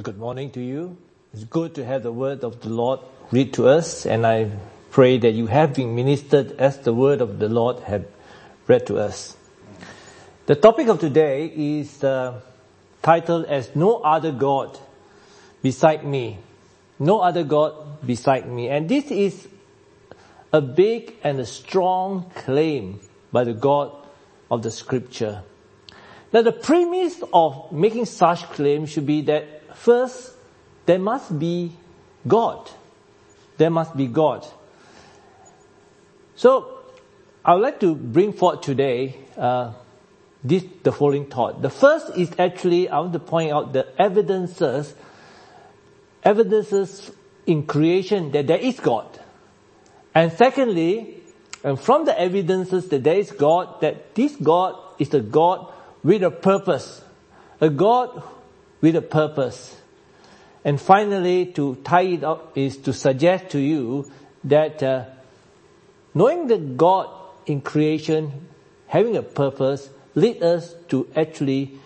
Good morning to you. It's good to have the word of the Lord read to us, and I pray that you have been ministered as the word of the Lord have read to us. The topic of today is uh, titled as No Other God Beside Me. No other God beside me. And this is a big and a strong claim by the God of the scripture. Now the premise of making such claims should be that first, there must be God. There must be God. So, I would like to bring forth today, uh, this, the following thought. The first is actually, I want to point out the evidences, evidences in creation that there is God. And secondly, and from the evidences that there is God, that this God is a God with a purpose. A God with a purpose. And finally, to tie it up is to suggest to you that uh, knowing the God in creation, having a purpose, lead us to actually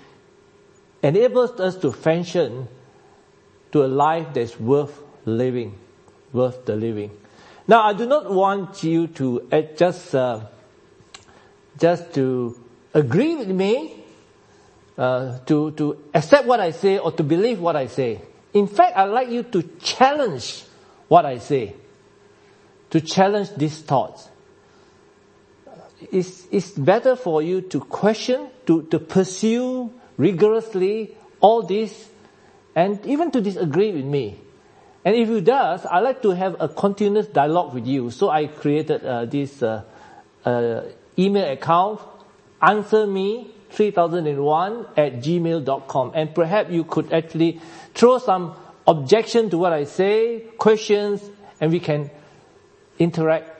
enables us to function to a life that's worth living, worth the living. Now, I do not want you to just uh, just to agree with me, uh, to to accept what I say or to believe what I say. In fact, I'd like you to challenge what I say, to challenge these thoughts. It's, it's better for you to question, to, to pursue rigorously all this, and even to disagree with me. And if you does, I like to have a continuous dialogue with you. So I created uh, this uh, uh, email account, answer me 3001 at gmail.com. And perhaps you could actually throw some objection to what I say, questions, and we can interact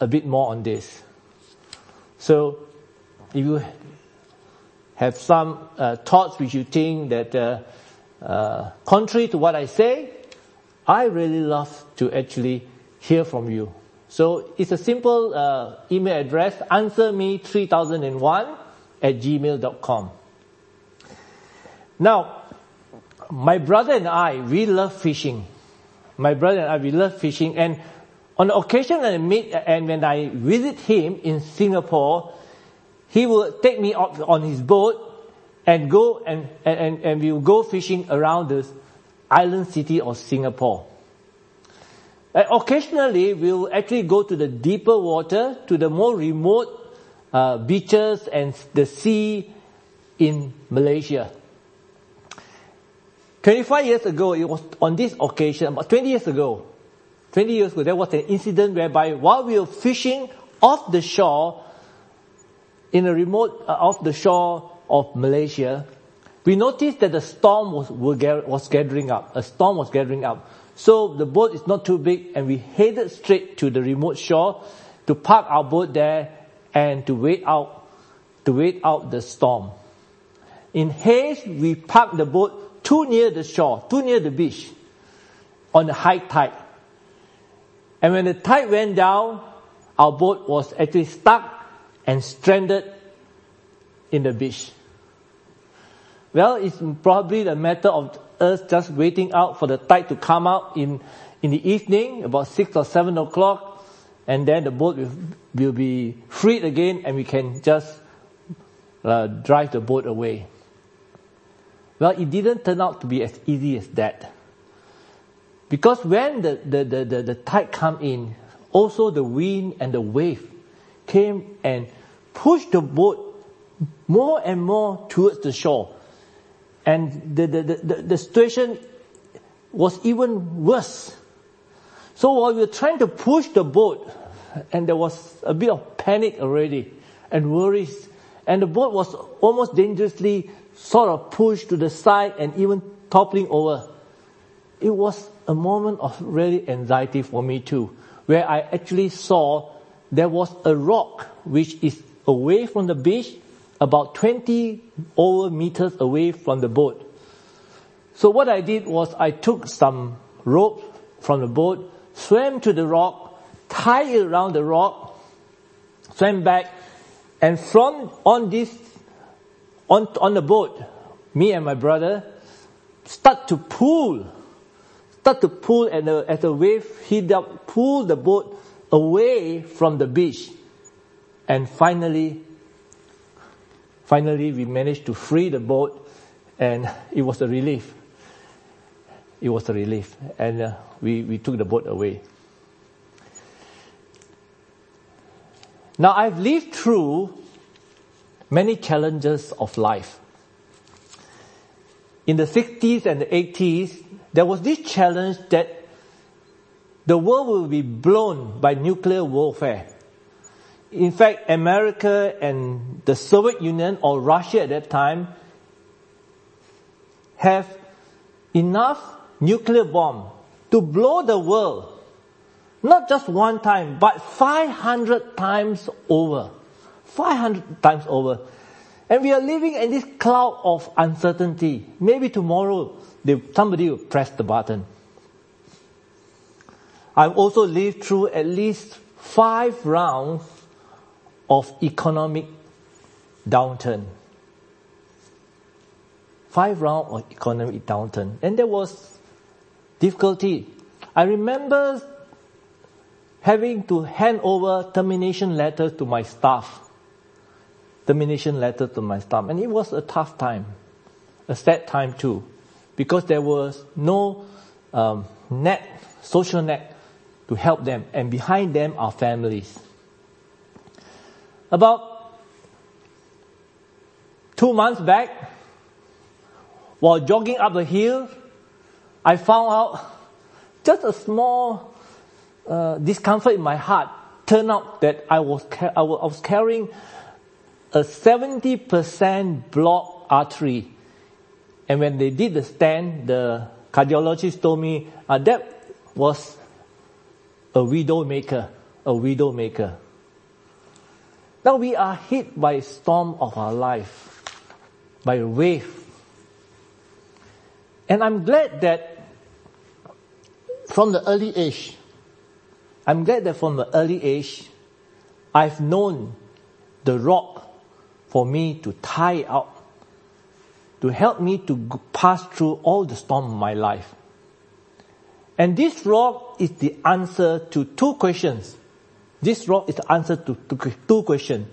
a bit more on this. So if you have some uh, thoughts which you think that uh, uh, contrary to what I say, I really love to actually hear from you. So it's a simple uh, email address, answer me 3001 at gmail.com. Now, my brother and I, we love fishing. My brother and I, we love fishing and on the occasion I meet and when I visit him in Singapore, he will take me up on his boat and go and, and, and we will go fishing around the island city of Singapore. And occasionally, we'll actually go to the deeper water, to the more remote uh, beaches and the sea in Malaysia. 25 years ago, it was on this occasion, about 20 years ago, 20 years ago, there was an incident whereby while we were fishing off the shore, in a remote, uh, off the shore of Malaysia, we noticed that the storm was, was gathering up. A storm was gathering up. So the boat is not too big and we headed straight to the remote shore to park our boat there and to wait out, to wait out the storm. In haste, we parked the boat too near the shore, too near the beach on the high tide. And when the tide went down, our boat was actually stuck and stranded in the beach. Well, it's probably a matter of us just waiting out for the tide to come out in, in the evening, about six or seven o'clock, and then the boat will, will be freed again and we can just uh, drive the boat away. Well, it didn't turn out to be as easy as that. Because when the, the, the, the, the tide come in, also the wind and the wave came and pushed the boat more and more towards the shore and the, the, the, the situation was even worse. So while we were trying to push the boat, and there was a bit of panic already and worries, and the boat was almost dangerously sort of pushed to the side and even toppling over. It was a moment of really anxiety for me too, where I actually saw there was a rock which is away from the beach about 20 over meters away from the boat. So what I did was I took some rope from the boat, swam to the rock, tied it around the rock, swam back, and from on this, on, on the boat, me and my brother, start to pull, start to pull at the, at the wave he up, pull the boat away from the beach. And finally, finally we managed to free the boat and it was a relief. It was a relief. And uh, we, we took the boat away. Now I've lived through many challenges of life. In the 60s and the 80s, there was this challenge that the world will be blown by nuclear warfare. In fact, America and the Soviet Union or Russia at that time have enough nuclear bomb to blow the world. Not just one time, but 500 times over. 500 times over. And we are living in this cloud of uncertainty. Maybe tomorrow somebody will press the button. I've also lived through at least five rounds of economic downturn. Five rounds of economic downturn. And there was difficulty. I remember having to hand over termination letters to my staff. Termination letter to my staff. And it was a tough time. A sad time too. Because there was no um, net, social net to help them. And behind them are families. About two months back, while jogging up the hill, I found out just a small uh, discomfort in my heart turned out that I was, I was carrying a 70% blocked artery. And when they did the scan, the cardiologist told me uh, that was a widow maker, a widow maker. Now we are hit by storm of our life, by a wave. And I'm glad that from the early age, I'm glad that from the early age, I've known the rock for me to tie out, to help me to pass through all the storm of my life. And this rock is the answer to two questions. This rock is the answer to, to two questions.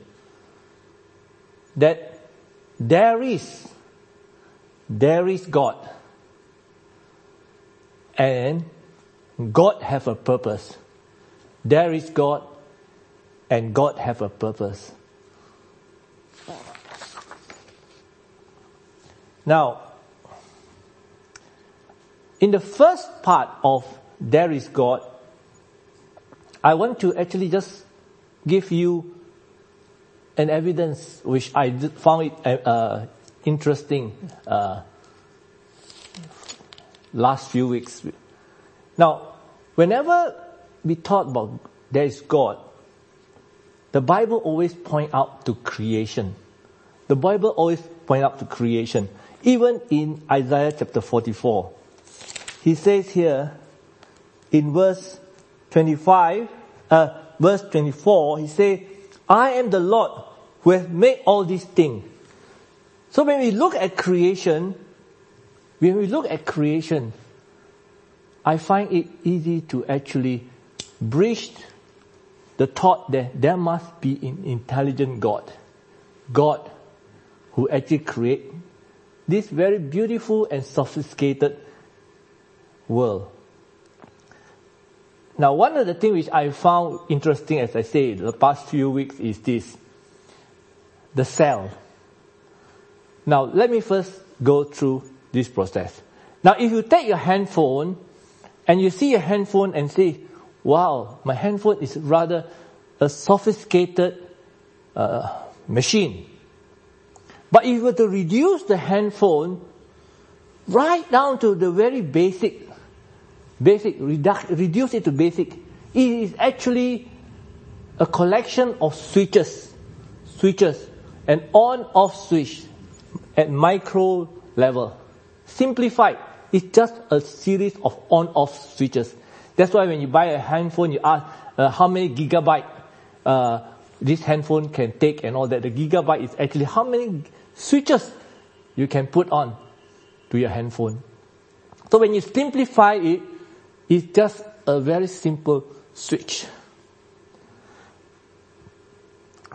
That there is, there is God. And God have a purpose. There is God and God have a purpose. Now, in the first part of There is God, I want to actually just give you an evidence which I found it uh, interesting uh, last few weeks. Now, whenever we talk about there is God, the Bible always point out to creation. The Bible always point out to creation. Even in Isaiah chapter 44, he says here in verse 25, uh, verse 24, he says, I am the Lord who has made all these things. So when we look at creation, when we look at creation, I find it easy to actually bridge the thought that there must be an intelligent God. God who actually create this very beautiful and sophisticated world. Now, one of the things which I found interesting, as I say, the past few weeks is this. The cell. Now, let me first go through this process. Now, if you take your handphone and you see your handphone and say, wow, my handphone is rather a sophisticated uh, machine. But if you were to reduce the handphone right down to the very basic, basic, reduc- reduce it to basic, it is actually a collection of switches, switches, an on-off switch at micro level. Simplified, it's just a series of on-off switches. That's why when you buy a handphone, you ask uh, how many gigabyte uh, this handphone can take and all that. The gigabyte is actually how many switches you can put on to your handphone. So when you simplify it, it's just a very simple switch.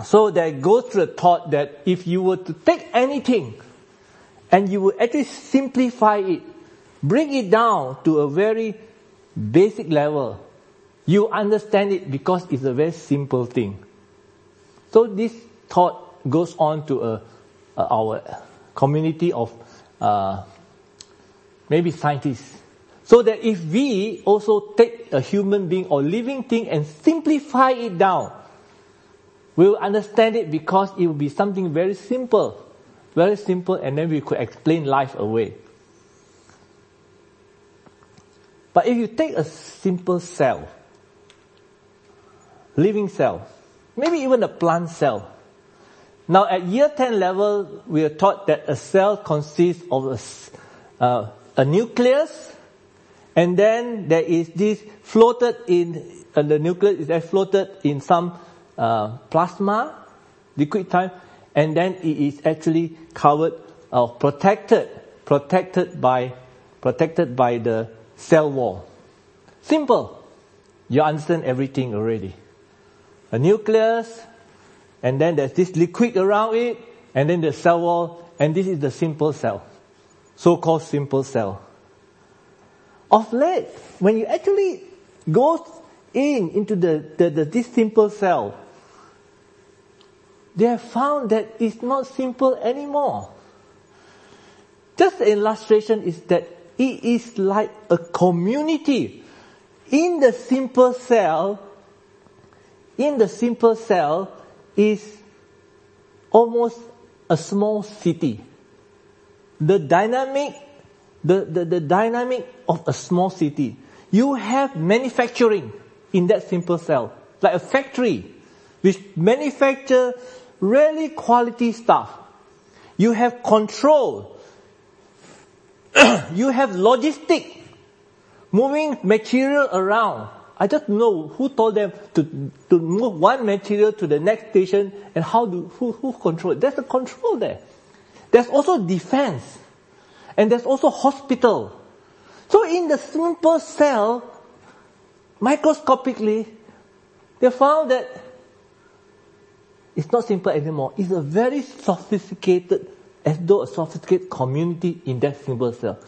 So that goes to the thought that if you were to take anything and you will actually simplify it, bring it down to a very basic level, you understand it because it's a very simple thing. So this thought goes on to a, a, our community of uh, maybe scientists. So that if we also take a human being or living thing and simplify it down, we'll understand it because it will be something very simple. Very simple and then we could explain life away. But if you take a simple cell, living cell, maybe even a plant cell. Now at year 10 level, we are taught that a cell consists of a, uh, a nucleus, and then there is this floated in, uh, the nucleus is floated in some uh, plasma, liquid time, and then it is actually covered or protected, protected by, protected by the cell wall. Simple. You understand everything already. A nucleus, and then there's this liquid around it, and then the cell wall, and this is the simple cell. So-called simple cell. Of late, when you actually go in into the, the, the this simple cell, they have found that it's not simple anymore. Just the illustration is that it is like a community. In the simple cell, in the simple cell is almost a small city. The dynamic, the, the, the dynamic of a small city. You have manufacturing in that simple cell, like a factory which manufacture really quality stuff. You have control. you have logistic, moving material around. I just know who told them to, to move one material to the next station and how do, who, who control There's a control there. There's also defense. And there's also hospital. So in the simple cell, microscopically, they found that it's not simple anymore. It's a very sophisticated, as though a sophisticated community in that simple cell.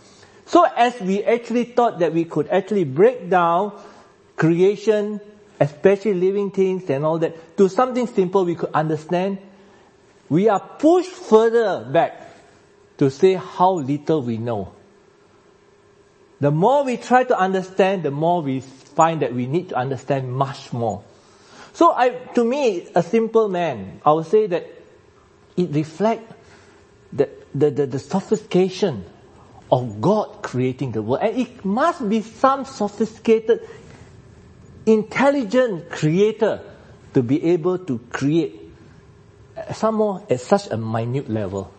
So as we actually thought that we could actually break down creation, especially living things and all that, to something simple we could understand, we are pushed further back to say how little we know. The more we try to understand, the more we find that we need to understand much more. So I, to me, a simple man, I would say that it reflects the, the, the, the sophistication of God creating the world. And it must be some sophisticated, intelligent creator to be able to create some more at such a minute level.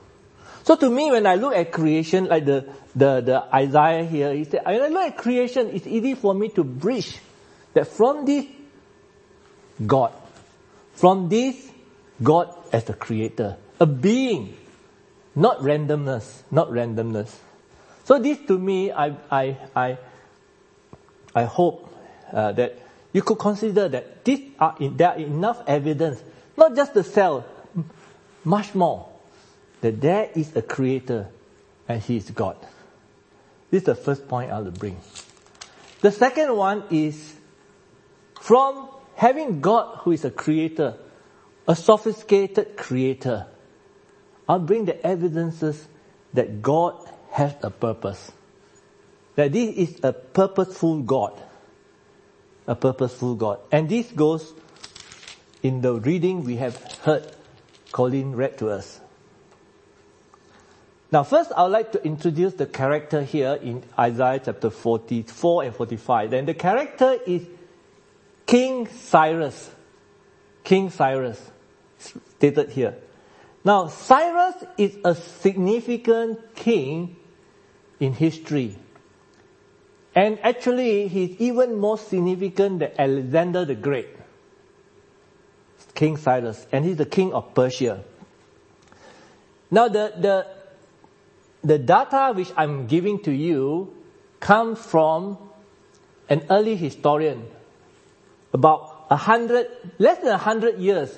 So to me, when I look at creation, like the, the, the Isaiah here, he said, when I look at creation, it's easy for me to bridge that from this God. From this, God as the creator, a being, not randomness, not randomness. So this to me, I, I, I, I hope uh, that you could consider that this are there are enough evidence, not just the cell, much more, that there is a creator and he is God. This is the first point I'll bring. The second one is from having God who is a creator, a sophisticated creator, I'll bring the evidences that God has a purpose. That this is a purposeful God. A purposeful God. And this goes in the reading we have heard Colin read to us. Now first I would like to introduce the character here in Isaiah chapter 44 and 45. Then the character is King Cyrus. King Cyrus, stated here. Now, Cyrus is a significant king in history. And actually, he's even more significant than Alexander the Great. King Cyrus. And he's the king of Persia. Now, the, the, the data which I'm giving to you comes from an early historian, about a hundred, less than a hundred years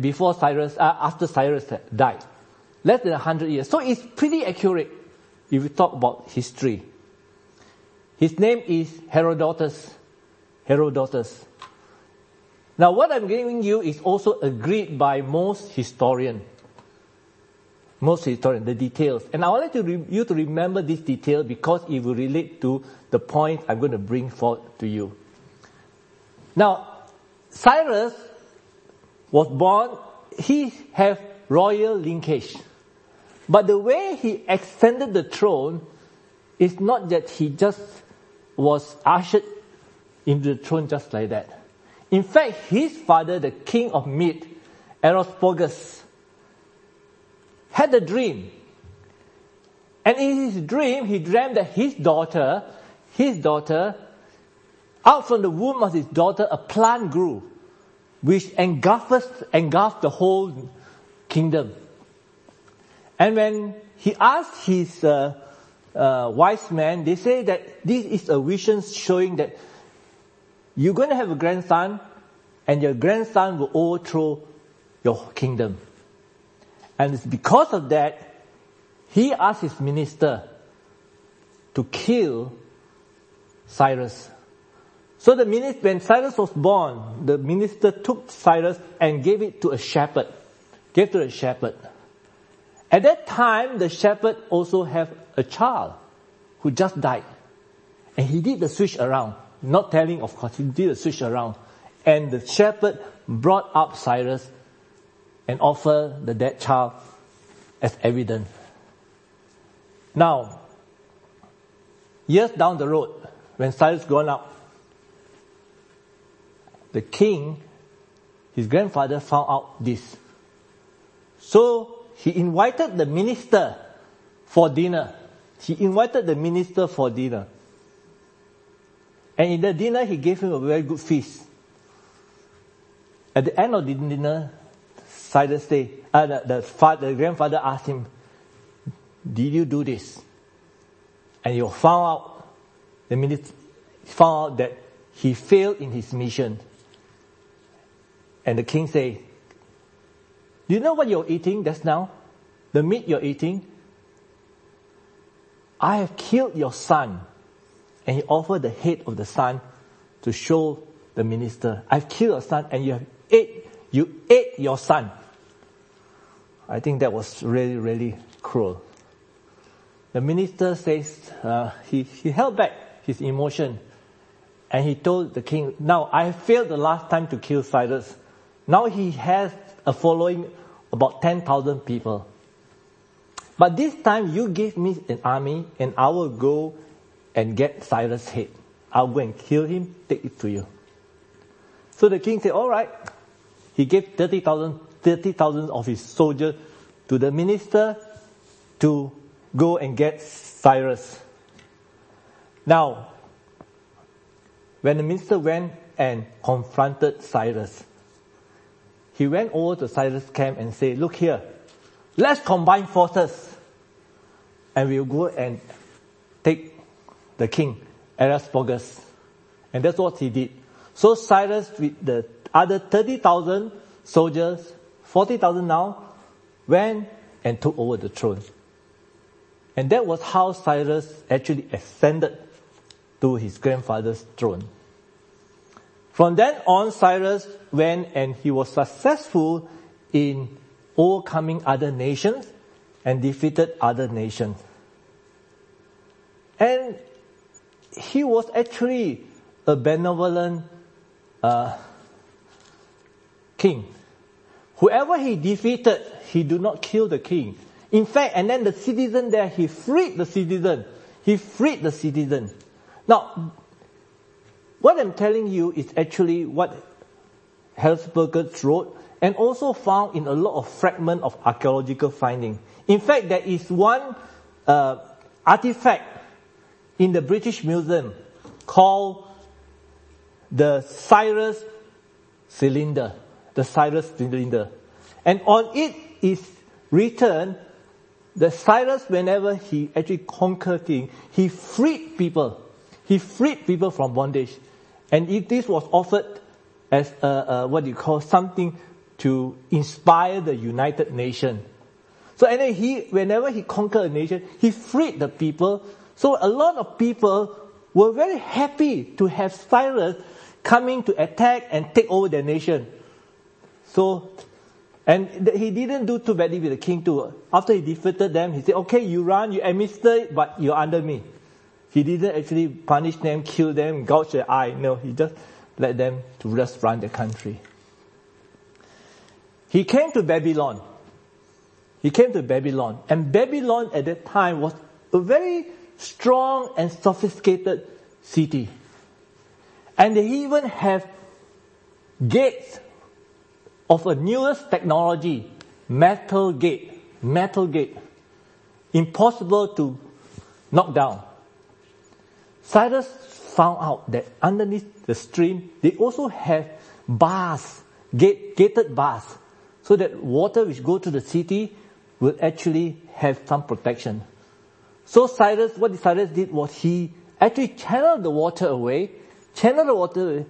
before Cyrus, uh, after Cyrus died. Less than a hundred years. So it's pretty accurate if we talk about history. His name is Herodotus. Herodotus. Now what I'm giving you is also agreed by most historians. Most historians, the details. And I like to re- you to remember this detail because it will relate to the point I'm going to bring forth to you. Now, Cyrus was born, he have royal linkage. But the way he extended the throne is not that he just was ushered into the throne just like that. In fact, his father, the king of Mede, Ariostogus, had a dream. And in his dream, he dreamed that his daughter, his daughter, out from the womb of his daughter, a plant grew which engulfed, engulfs the whole kingdom. And when he asked his uh, uh, wise men, they say that this is a vision showing that you're going to have a grandson, and your grandson will overthrow your kingdom. And it's because of that, he asked his minister to kill Cyrus. So the minister, when Cyrus was born, the minister took Cyrus and gave it to a shepherd. Gave to a shepherd. At that time, the shepherd also had a child who just died. And he did the switch around. Not telling, of course, he did the switch around. And the shepherd brought up Cyrus and offer the dead child as evidence. Now, years down the road, when Cyrus grown up, the king, his grandfather found out this. So he invited the minister for dinner. He invited the minister for dinner. And in the dinner, he gave him a very good feast. At the end of the dinner, Say, uh, the, the, father, the grandfather asked him, did you do this? And he found out, the minister found out that he failed in his mission. And the king say, do you know what you're eating just now? The meat you're eating? I have killed your son. And he offered the head of the son to show the minister, I've killed your son and you have ate, you ate your son. I think that was really, really cruel. The minister says, uh, he, he held back his emotion and he told the king, now I failed the last time to kill Cyrus. Now he has a following about 10,000 people. But this time you give me an army and I will go and get Cyrus' head. I'll go and kill him, take it to you. So the king said, alright. He gave 30,000 30,000 of his soldiers to the minister to go and get Cyrus. Now, when the minister went and confronted Cyrus, he went over to Cyrus' camp and said, look here, let's combine forces and we'll go and take the king, Ariostogus. And that's what he did. So Cyrus with the other 30,000 soldiers, 40,000 now, went and took over the throne. And that was how Cyrus actually ascended to his grandfather's throne. From then on, Cyrus went and he was successful in overcoming other nations and defeated other nations. And he was actually a benevolent uh, king. Whoever he defeated, he did not kill the king. In fact, and then the citizen there, he freed the citizen. He freed the citizen. Now, what I'm telling you is actually what Hesperus wrote and also found in a lot of fragment of archaeological finding. In fact, there is one uh, artifact in the British Museum called the Cyrus cylinder, the Cyrus cylinder. And on it is written that Cyrus, whenever he actually conquered things, he freed people. He freed people from bondage. And if this was offered as a, a, what you call something to inspire the United Nation. So anyway, he, whenever he conquered a nation, he freed the people. So a lot of people were very happy to have Cyrus coming to attack and take over their nation. So, and he didn't do too badly with the king too. After he defeated them, he said, okay, you run, you administer it, but you're under me. He didn't actually punish them, kill them, gouge their eye. No, he just let them to just run the country. He came to Babylon. He came to Babylon. And Babylon at that time was a very strong and sophisticated city. And they even have gates of a newest technology, metal gate, metal gate, impossible to knock down. Cyrus found out that underneath the stream, they also have bars, gate, gated bars, so that water which go to the city will actually have some protection. So Cyrus, what Cyrus did was he actually channeled the water away, channeled the water away.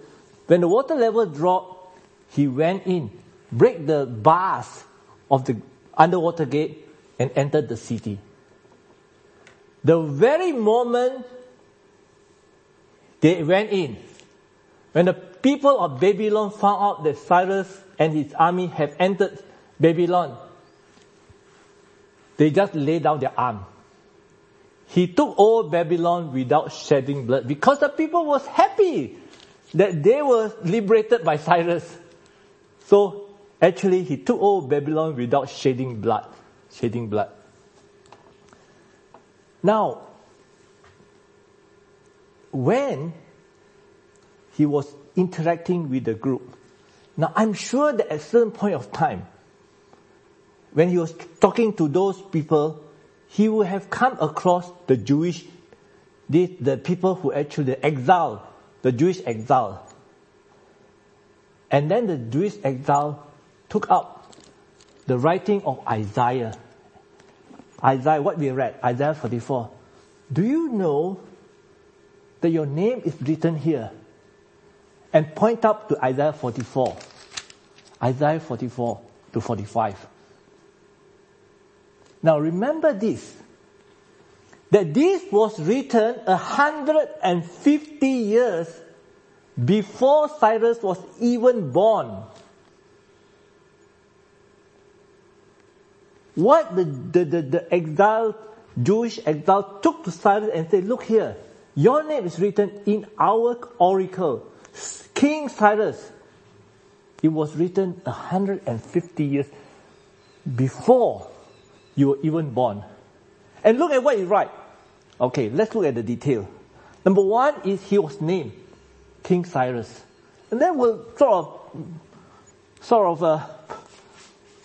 When the water level dropped, he went in, break the bars of the underwater gate and entered the city. The very moment they went in, when the people of Babylon found out that Cyrus and his army have entered Babylon, they just laid down their arm. He took all Babylon without shedding blood because the people was happy that they were liberated by Cyrus. So actually he took all Babylon without shedding blood. Shedding blood. Now, when he was interacting with the group, now I'm sure that at certain point of time, when he was talking to those people, he would have come across the Jewish, the, the people who actually exiled, the Jewish exile. And then the Jewish exile took up the writing of Isaiah. Isaiah, what we read, Isaiah 44. Do you know that your name is written here? And point up to Isaiah 44. Isaiah 44 to 45. Now remember this, that this was written 150 years before Cyrus was even born. What the, the, the, the exile, Jewish exile took to Cyrus and said, look here, your name is written in our oracle. King Cyrus. It was written 150 years before you were even born. And look at what he write. Okay, let's look at the detail. Number one is he was named King Cyrus. And then we'll sort of, sort of, uh,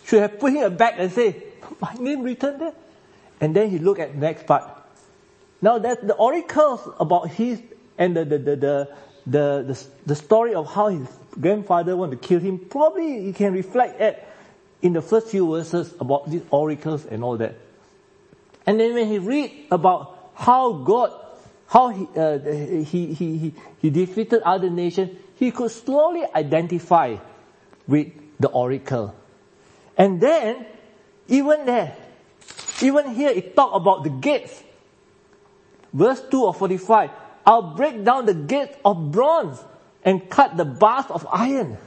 should have put him back and say, my name written there. And then he looked at next part. Now that the oracles about his and the, the, the, the, the, the, the story of how his grandfather wanted to kill him, probably you can reflect at in the first few verses about these oracles and all that. And then when he read about how God, how he, uh, he, he, he, he defeated other nations, he could slowly identify with the oracle. And then, even there, even here it talk about the gates. Verse 2 of 45, I'll break down the gates of bronze and cut the bars of iron.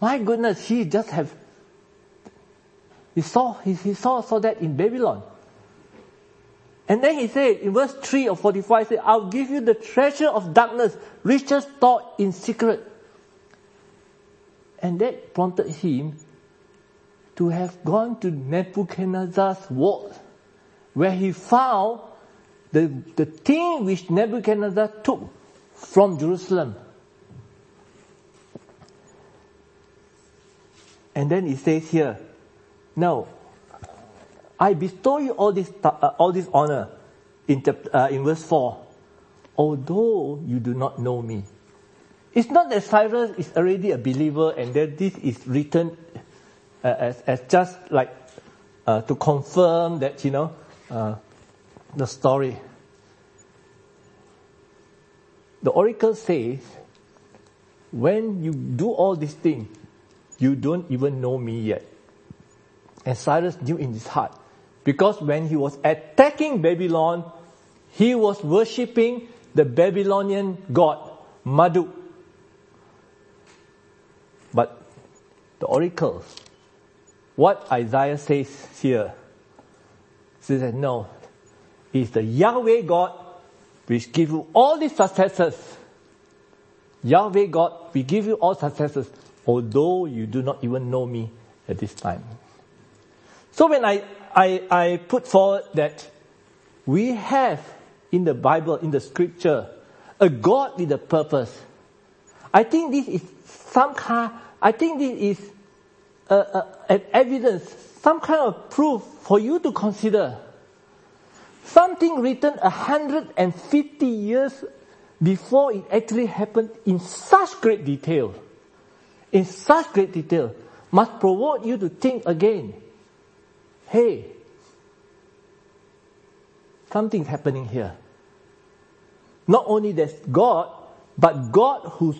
My goodness, he just have he saw, he, he saw, saw that in Babylon. And then he said in verse 3 of 45, he said, I'll give you the treasure of darkness, riches stored in secret. And that prompted him to have gone to Nebuchadnezzar's wall, where he found the, the thing which Nebuchadnezzar took from Jerusalem. And then it says here, now, I bestow you all this, uh, all this honor in, uh, in verse 4. Although you do not know me. It's not that Cyrus is already a believer and that this is written as, as just like uh, to confirm that, you know, uh, the story. The oracle says, when you do all these things, you don't even know me yet. And Cyrus knew in his heart, because when he was attacking Babylon, he was worshipping the Babylonian god, Marduk. But the oracle, what Isaiah says here, He says no, it's the Yahweh God which give you all these successes. Yahweh God, we give you all successes, although you do not even know me at this time. So when I, I, I put forward that we have in the Bible, in the scripture, a God with a purpose, I think this is some kind, I think this is an evidence, some kind of proof for you to consider. Something written 150 years before it actually happened in such great detail, in such great detail, must provoke you to think again. Hey, something's happening here. Not only there's God, but God who's,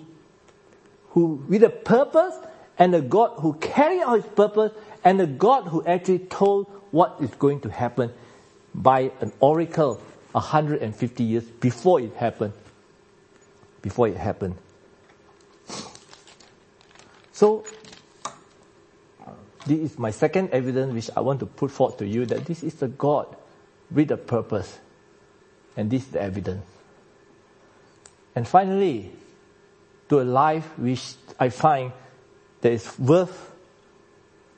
who with a purpose and a God who carried out his purpose and a God who actually told what is going to happen by an oracle 150 years before it happened. Before it happened. So, this is my second evidence which I want to put forth to you that this is a God with a purpose. And this is the evidence. And finally, to a life which I find that is worth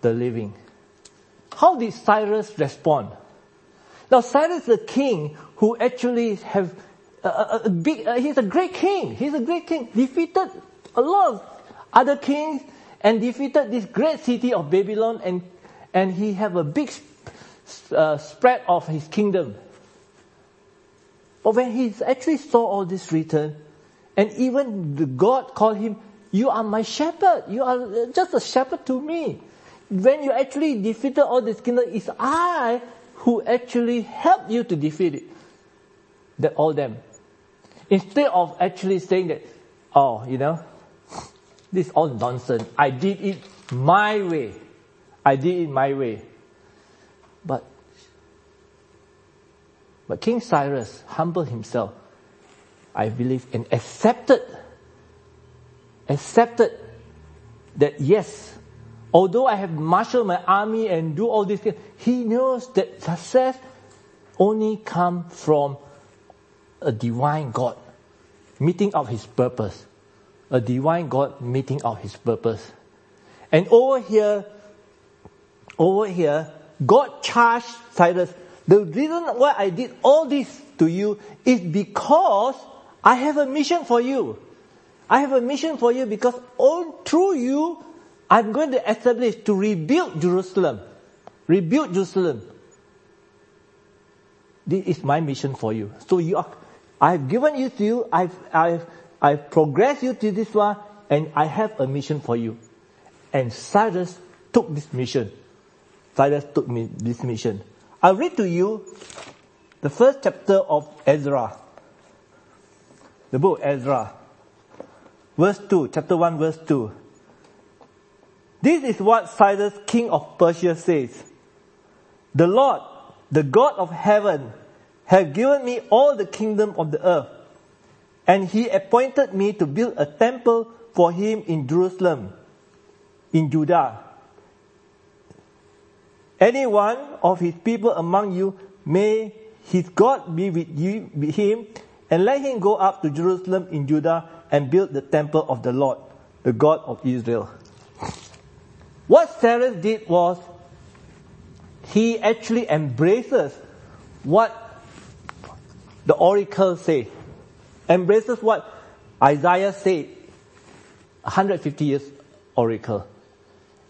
the living. How did Cyrus respond? Now Cyrus the king who actually have a, a, a big, uh, he's a great king. He's a great king. Defeated a lot of other kings and defeated this great city of Babylon and, and he have a big uh, spread of his kingdom. But when he actually saw all this written, and even the God called him, you are my shepherd. You are uh, just a shepherd to me. When you actually defeated all this kingdom, it's I who actually helped you to defeat it. That all them. Instead of actually saying that, oh, you know, this is all nonsense. I did it my way. I did it my way. But, but King Cyrus humbled himself, I believe, and accepted, accepted that yes, although I have marshaled my army and do all these things, he knows that success only comes from a divine God meeting out his purpose. A divine God meeting out his purpose. And over here, over here, God charged Cyrus, the reason why I did all this to you is because I have a mission for you. I have a mission for you because all through you, I'm going to establish to rebuild Jerusalem. Rebuild Jerusalem. This is my mission for you. So you are, I've given you to you, I've, I've, I've progressed you to this one, and I have a mission for you. And Cyrus took this mission. Cyrus took me this mission. I'll read to you the first chapter of Ezra. The book Ezra. Verse 2, chapter 1 verse 2. This is what Cyrus, king of Persia says. The Lord, the God of heaven, has given me all the kingdom of the earth, and he appointed me to build a temple for him in Jerusalem, in Judah. Any one of his people among you, may his God be with you, with him, and let him go up to Jerusalem in Judah and build the temple of the Lord, the God of Israel. What Cyrus did was he actually embraces what the oracle say, embraces what Isaiah said, 150 years oracle,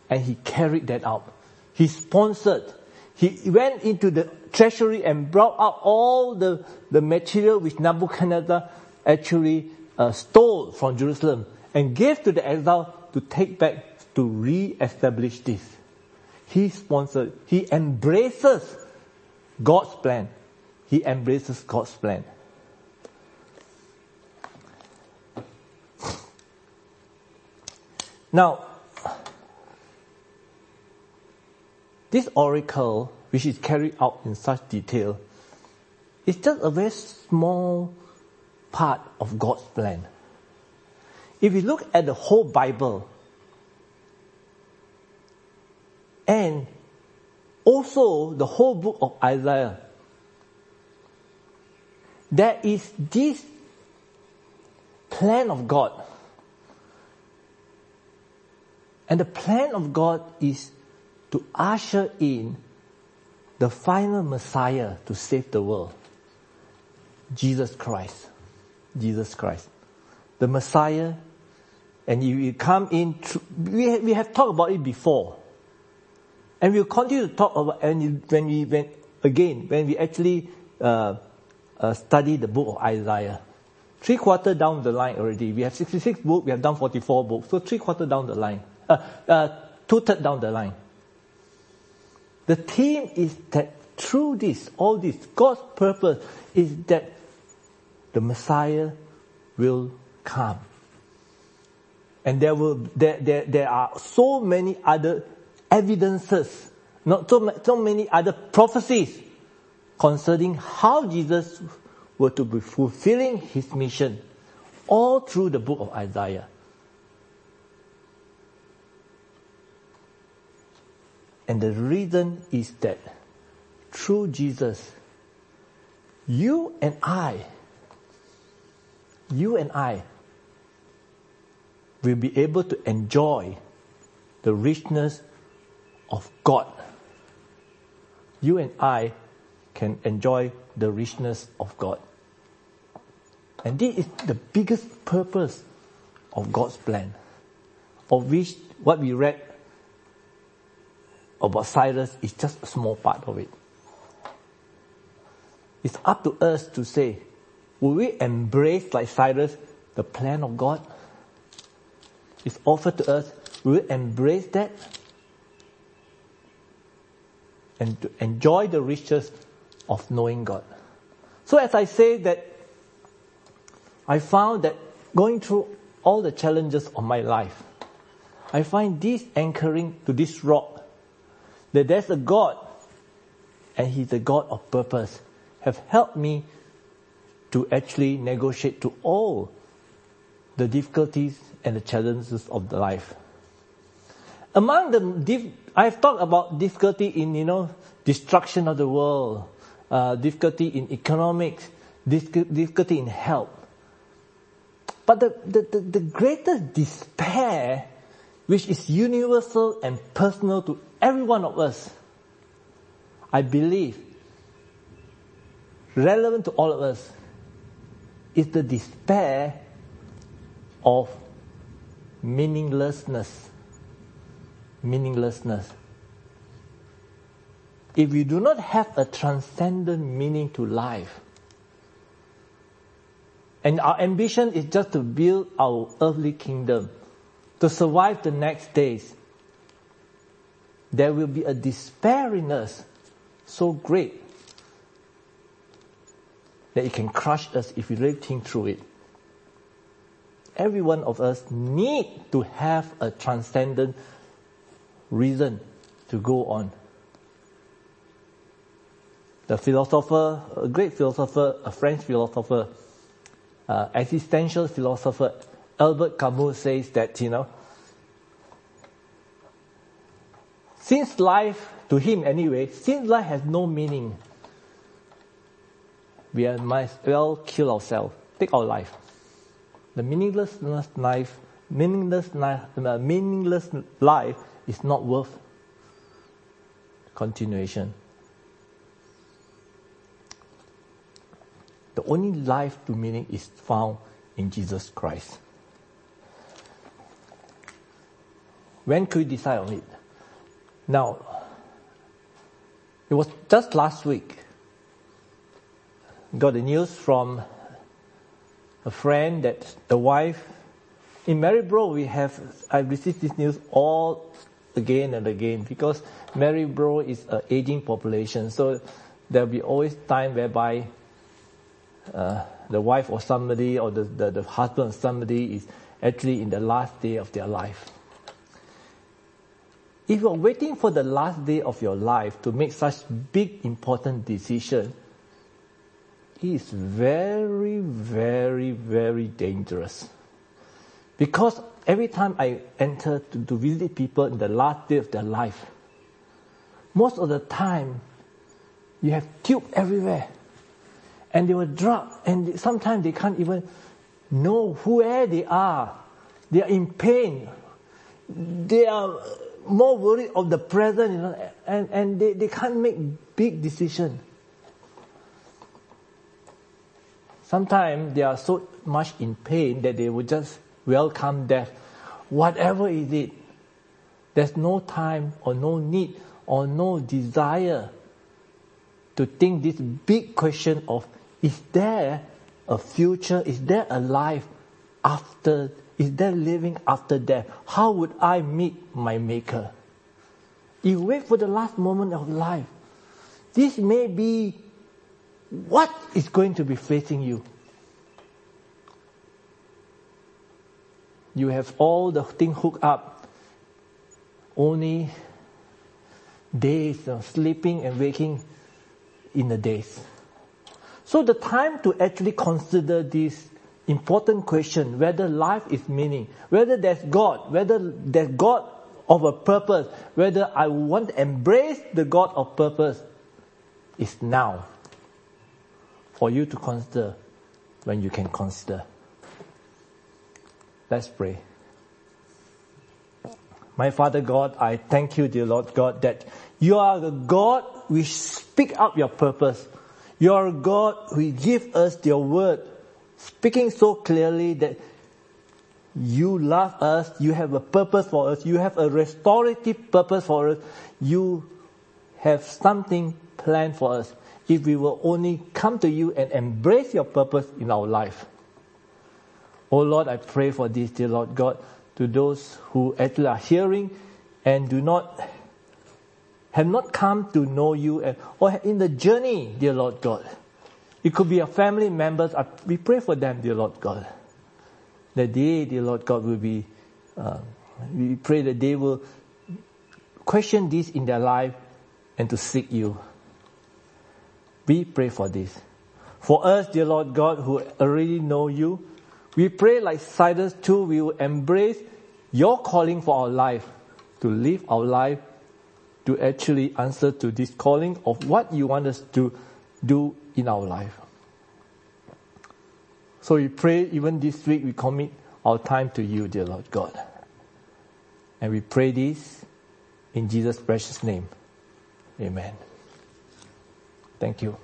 and he carried that out. He sponsored. He went into the treasury and brought out all the, the material which Nebuchadnezzar actually uh, stole from Jerusalem and gave to the exile to take back to re-establish this. He sponsors, he embraces God's plan. He embraces God's plan. Now, this oracle, which is carried out in such detail, is just a very small part of God's plan. If you look at the whole Bible, and also the whole book of Isaiah, there is this plan of God. And the plan of God is to usher in the final Messiah to save the world. Jesus Christ. Jesus Christ. The Messiah. And you will come in, we, we have talked about it before. And we'll continue to talk about, and when we, when, again, when we actually, uh, uh, study the book of Isaiah. Three quarter down the line already. We have 66 books, we have done 44 books. So three quarter down the line. Uh, uh, two third down the line. The theme is that through this, all this, God's purpose is that the Messiah will come. And there will, there, there, there are so many other evidences, not so, so many other prophecies concerning how Jesus were to be fulfilling his mission all through the book of Isaiah. And the reason is that through Jesus, you and I, you and I will be able to enjoy the richness of God. You and I can enjoy the richness of God. And this is the biggest purpose of God's plan, of which what we read about Cyrus is just a small part of it. It's up to us to say, will we embrace like Cyrus the plan of God? It's offered to us. Will we embrace that? And to enjoy the riches of knowing God. So as I say that, I found that going through all the challenges of my life, I find this anchoring to this rock, that there's a God, and He's a God of purpose, have helped me to actually negotiate to all the difficulties and the challenges of the life. Among the, I've talked about difficulty in, you know, destruction of the world, uh, difficulty in economics, difficulty in health. But the, the, the, the greatest despair, which is universal and personal to every one of us, I believe, relevant to all of us, is the despair of meaninglessness. Meaninglessness if we do not have a transcendent meaning to life, and our ambition is just to build our earthly kingdom, to survive the next days, there will be a despair in us so great that it can crush us if we really think through it. Every one of us need to have a transcendent reason to go on the philosopher, a great philosopher, a French philosopher, uh, existential philosopher, Albert Camus says that, you know, since life, to him anyway, since life has no meaning, we might well kill ourselves, take our life. The meaningless life, meaningless life, meaningless life is not worth continuation. The only life to meaning is found in Jesus Christ. When could you decide on it? Now, it was just last week. Got the news from a friend that the wife in Maryborough we have I received this news all again and again because Maryborough is an aging population. So there'll be always time whereby uh, the wife or somebody or the, the, the husband of somebody is actually in the last day of their life. If you're waiting for the last day of your life to make such big important decision, it is very, very, very dangerous. Because every time I enter to, to visit people in the last day of their life, most of the time you have tube everywhere. And they were drugged and sometimes they can't even know where they are. They are in pain. They are more worried of the present, you know, and, and they, they can't make big decisions. Sometimes they are so much in pain that they will just welcome death. Whatever is it, there's no time or no need or no desire to think this big question of is there a future? Is there a life after? Is there living after death? How would I meet my maker? You wait for the last moment of life. This may be what is going to be facing you. You have all the thing hooked up. Only days of sleeping and waking in the days. So the time to actually consider this important question, whether life is meaning, whether there's God, whether there's God of a purpose, whether I want to embrace the God of purpose, is now for you to consider when you can consider. Let's pray. My Father God, I thank you, dear Lord God, that you are the God which speak up your purpose. You are God who give us your word, speaking so clearly that you love us, you have a purpose for us, you have a restorative purpose for us, you have something planned for us if we will only come to you and embrace your purpose in our life. Oh Lord, I pray for this, dear Lord God, to those who actually are hearing and do not have not come to know you and, or in the journey, dear Lord God. It could be a family members. We pray for them, dear Lord God. That they, dear Lord God, will be, uh, we pray that they will question this in their life and to seek you. We pray for this. For us, dear Lord God, who already know you, we pray like Cyrus too, we will embrace your calling for our life, to live our life to actually answer to this calling of what you want us to do in our life. So we pray even this week we commit our time to you, dear Lord God. And we pray this in Jesus' precious name. Amen. Thank you.